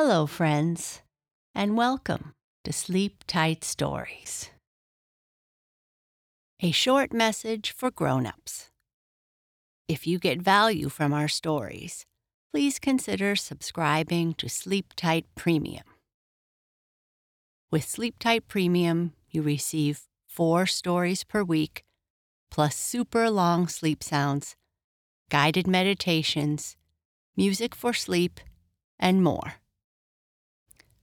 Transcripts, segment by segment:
Hello, friends, and welcome to Sleep Tight Stories. A short message for grown-ups. If you get value from our stories, please consider subscribing to Sleep Tight Premium. With Sleep Tight Premium, you receive four stories per week, plus super long sleep sounds, guided meditations, music for sleep, and more.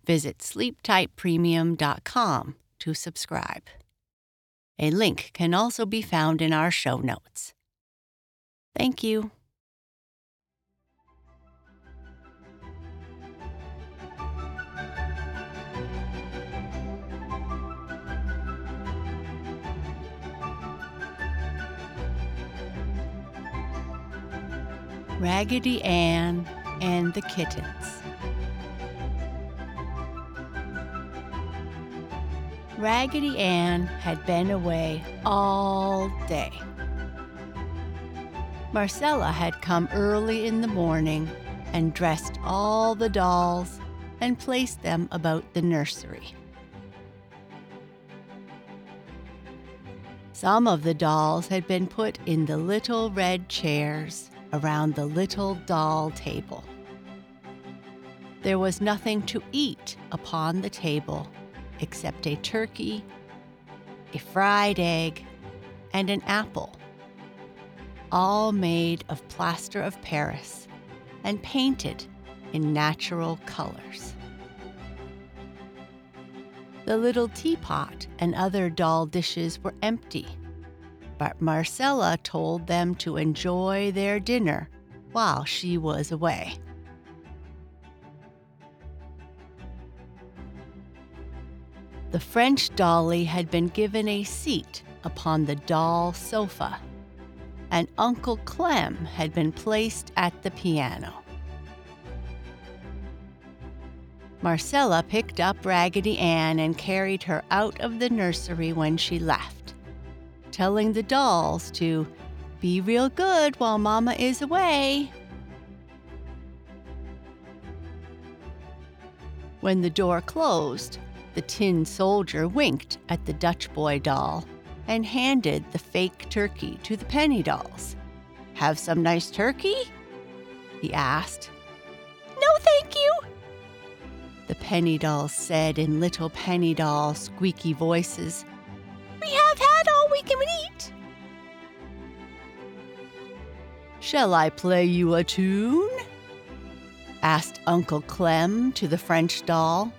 Visit sleeptightpremium.com to subscribe. A link can also be found in our show notes. Thank you. Raggedy Ann and the Kittens. Raggedy Ann had been away all day. Marcella had come early in the morning and dressed all the dolls and placed them about the nursery. Some of the dolls had been put in the little red chairs around the little doll table. There was nothing to eat upon the table except a turkey, a fried egg, and an apple, all made of plaster of Paris and painted in natural colors. The little teapot and other doll dishes were empty, but Marcella told them to enjoy their dinner while she was away. The French dolly had been given a seat upon the doll sofa, and Uncle Clem had been placed at the piano. Marcella picked up Raggedy Ann and carried her out of the nursery when she left, telling the dolls to be real good while Mama is away. When the door closed, the tin soldier winked at the Dutch boy doll and handed the fake turkey to the penny dolls. Have some nice turkey? he asked. No, thank you, the penny dolls said in little penny doll squeaky voices. We have had all we can eat. Shall I play you a tune? asked Uncle Clem to the French doll.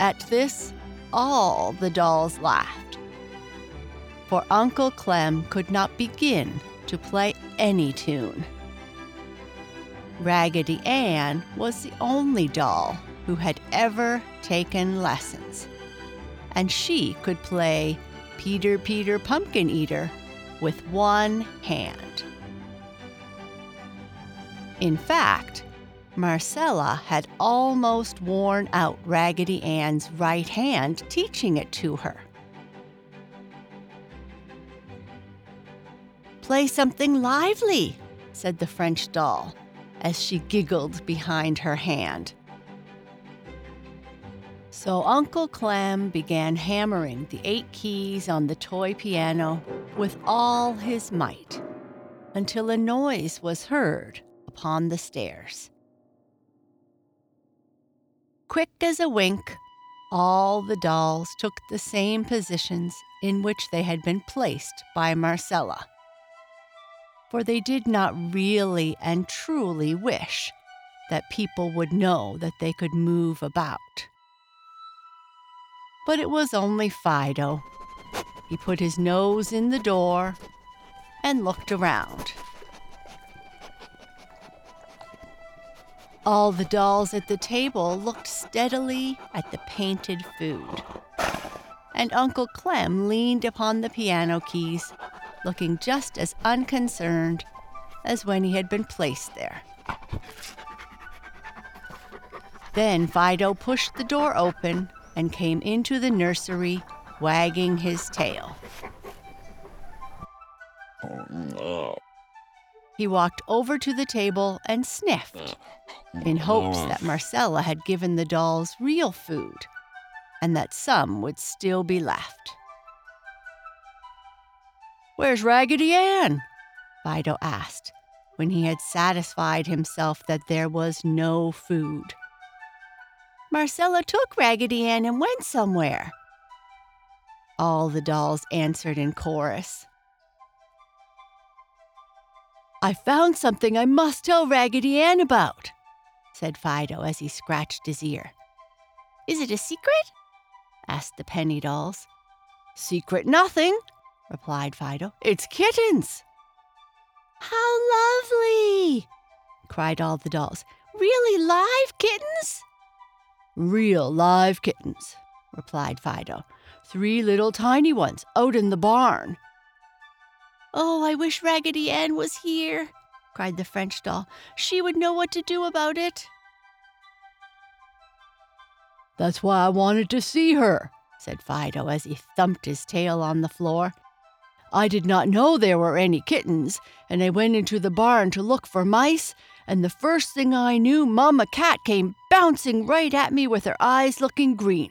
At this, all the dolls laughed, for Uncle Clem could not begin to play any tune. Raggedy Ann was the only doll who had ever taken lessons, and she could play Peter Peter Pumpkin Eater with one hand. In fact, Marcella had almost worn out Raggedy Ann's right hand teaching it to her. Play something lively, said the French doll as she giggled behind her hand. So Uncle Clem began hammering the eight keys on the toy piano with all his might until a noise was heard upon the stairs. Quick as a wink, all the dolls took the same positions in which they had been placed by Marcella. For they did not really and truly wish that people would know that they could move about. But it was only Fido. He put his nose in the door and looked around. All the dolls at the table looked steadily at the painted food. And Uncle Clem leaned upon the piano keys, looking just as unconcerned as when he had been placed there. Then Fido pushed the door open and came into the nursery, wagging his tail. Oh, He walked over to the table and sniffed in hopes that Marcella had given the dolls real food and that some would still be left. Where's Raggedy Ann? Fido asked when he had satisfied himself that there was no food. Marcella took Raggedy Ann and went somewhere. All the dolls answered in chorus. I found something I must tell Raggedy Ann about, said Fido as he scratched his ear. Is it a secret? asked the penny dolls. Secret nothing, replied Fido. It's kittens. How lovely! cried all the dolls. Really live kittens? Real live kittens, replied Fido. Three little tiny ones out in the barn. Oh, I wish Raggedy Ann was here, cried the French doll. She would know what to do about it. That's why I wanted to see her, said Fido as he thumped his tail on the floor. I did not know there were any kittens, and I went into the barn to look for mice, and the first thing I knew, Mamma Cat came bouncing right at me with her eyes looking green.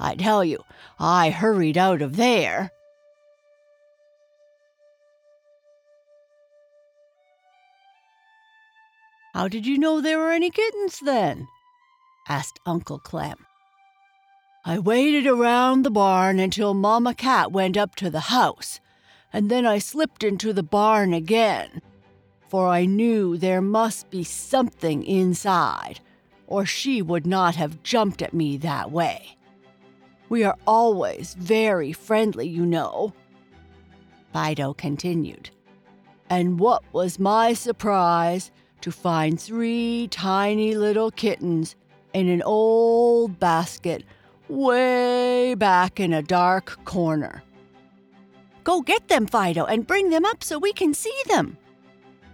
I tell you, I hurried out of there. How did you know there were any kittens then? asked Uncle Clem. I waited around the barn until Mamma Cat went up to the house, and then I slipped into the barn again, for I knew there must be something inside, or she would not have jumped at me that way. We are always very friendly, you know. Fido continued. And what was my surprise to find three tiny little kittens in an old basket way back in a dark corner. Go get them, Fido, and bring them up so we can see them,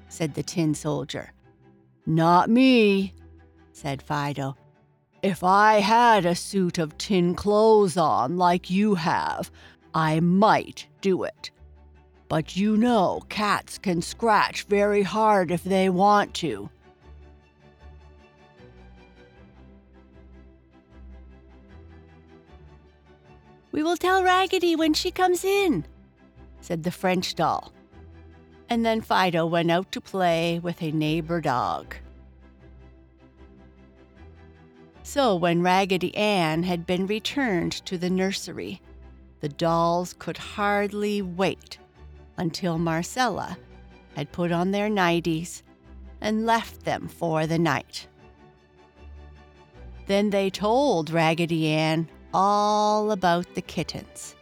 said the tin soldier. Not me, said Fido. If I had a suit of tin clothes on like you have, I might do it. But you know cats can scratch very hard if they want to. We will tell Raggedy when she comes in, said the French doll. And then Fido went out to play with a neighbor dog. So when Raggedy Ann had been returned to the nursery, the dolls could hardly wait until Marcella had put on their nighties and left them for the night. Then they told Raggedy Ann all about the kittens.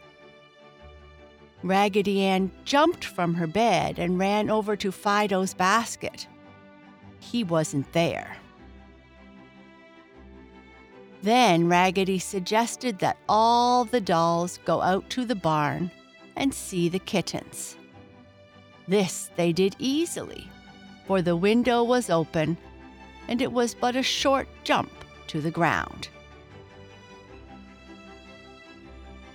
Raggedy Ann jumped from her bed and ran over to Fido's basket. He wasn't there. Then Raggedy suggested that all the dolls go out to the barn and see the kittens. This they did easily, for the window was open and it was but a short jump to the ground.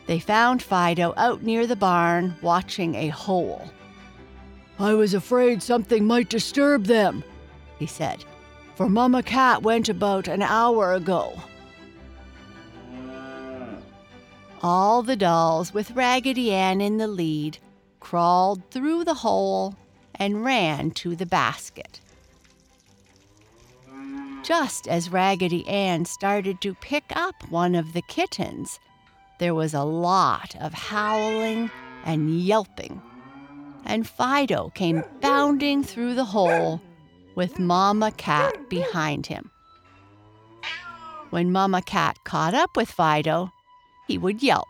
They found Fido out near the barn watching a hole. I was afraid something might disturb them, he said, for Mamma Cat went about an hour ago. All the dolls, with Raggedy Ann in the lead, crawled through the hole and ran to the basket. Just as Raggedy Ann started to pick up one of the kittens, there was a lot of howling and yelping, and Fido came bounding through the hole with Mama Cat behind him. When Mama Cat caught up with Fido, he would yelp.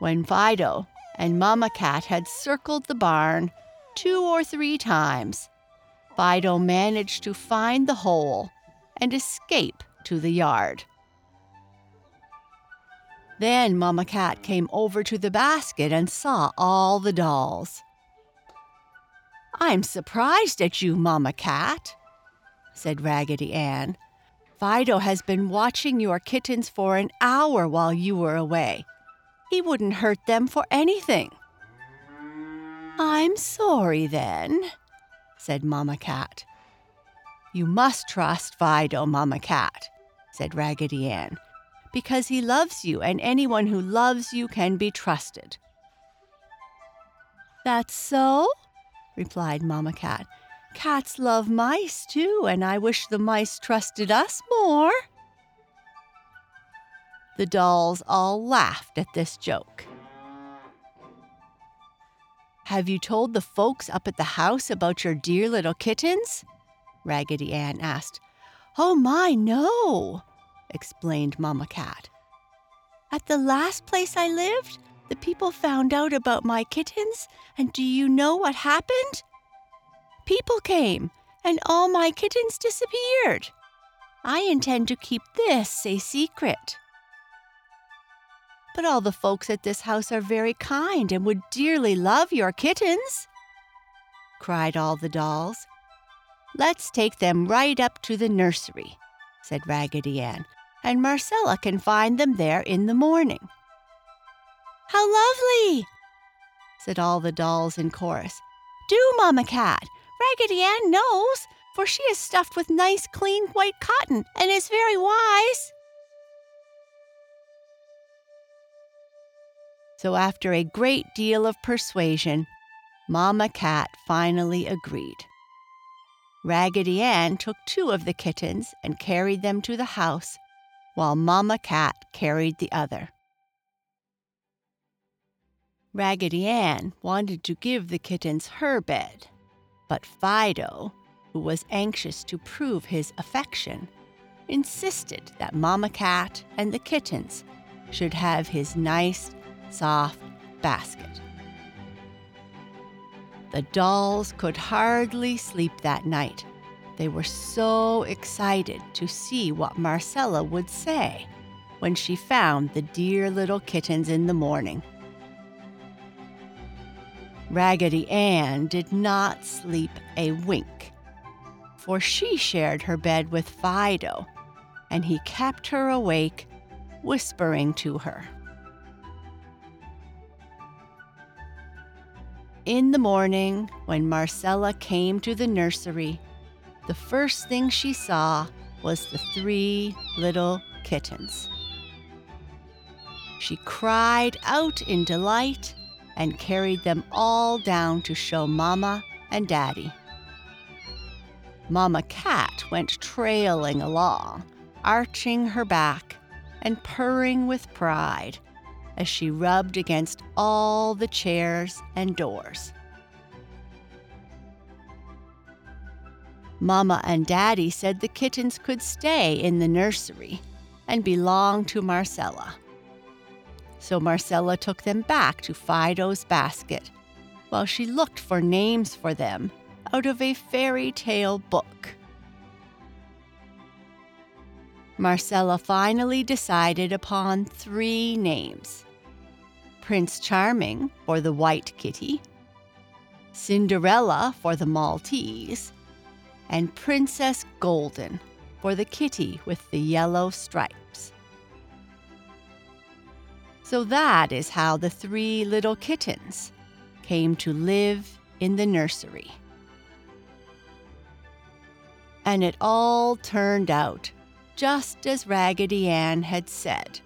When Fido and Mamma Cat had circled the barn two or three times, Fido managed to find the hole and escape to the yard. Then Mamma Cat came over to the basket and saw all the dolls. I'm surprised at you, Mamma Cat, said Raggedy Ann. Fido has been watching your kittens for an hour while you were away. He wouldn't hurt them for anything. I'm sorry then, said Mamma Cat. You must trust Fido, Mamma Cat, said Raggedy Ann, because he loves you and anyone who loves you can be trusted. That's so? replied Mamma Cat. Cats love mice too, and I wish the mice trusted us more. The dolls all laughed at this joke. Have you told the folks up at the house about your dear little kittens? Raggedy Ann asked. Oh my, no, explained Mamma Cat. At the last place I lived, the people found out about my kittens, and do you know what happened? People came, and all my kittens disappeared. I intend to keep this a secret. But all the folks at this house are very kind and would dearly love your kittens, cried all the dolls. Let's take them right up to the nursery, said Raggedy Ann, and Marcella can find them there in the morning. How lovely! said all the dolls in chorus. Do, Mamma Cat! Raggedy Ann knows, for she is stuffed with nice, clean white cotton and is very wise. So, after a great deal of persuasion, Mamma Cat finally agreed. Raggedy Ann took two of the kittens and carried them to the house, while Mamma Cat carried the other. Raggedy Ann wanted to give the kittens her bed, but Fido, who was anxious to prove his affection, insisted that Mamma Cat and the kittens should have his nice, soft basket. The dolls could hardly sleep that night. They were so excited to see what Marcella would say when she found the dear little kittens in the morning. Raggedy Ann did not sleep a wink, for she shared her bed with Fido, and he kept her awake, whispering to her. In the morning, when Marcella came to the nursery, the first thing she saw was the three little kittens. She cried out in delight and carried them all down to show Mama and Daddy. Mama Cat went trailing along, arching her back and purring with pride as she rubbed against all the chairs and doors. Mama and Daddy said the kittens could stay in the nursery and belong to Marcella so Marcella took them back to Fido's basket while she looked for names for them out of a fairy tale book. Marcella finally decided upon three names Prince Charming for the white kitty, Cinderella for the Maltese, and Princess Golden for the kitty with the yellow stripes. So that is how the three little kittens came to live in the nursery. And it all turned out just as Raggedy Ann had said.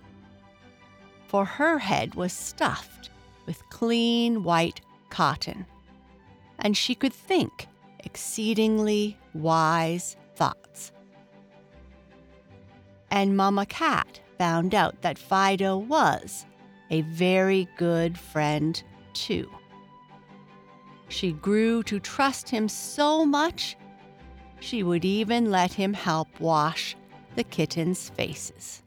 For her head was stuffed with clean white cotton, and she could think exceedingly wise thoughts. And Mamma Cat found out that Fido was a very good friend, too. She grew to trust him so much, she would even let him help wash the kittens' faces.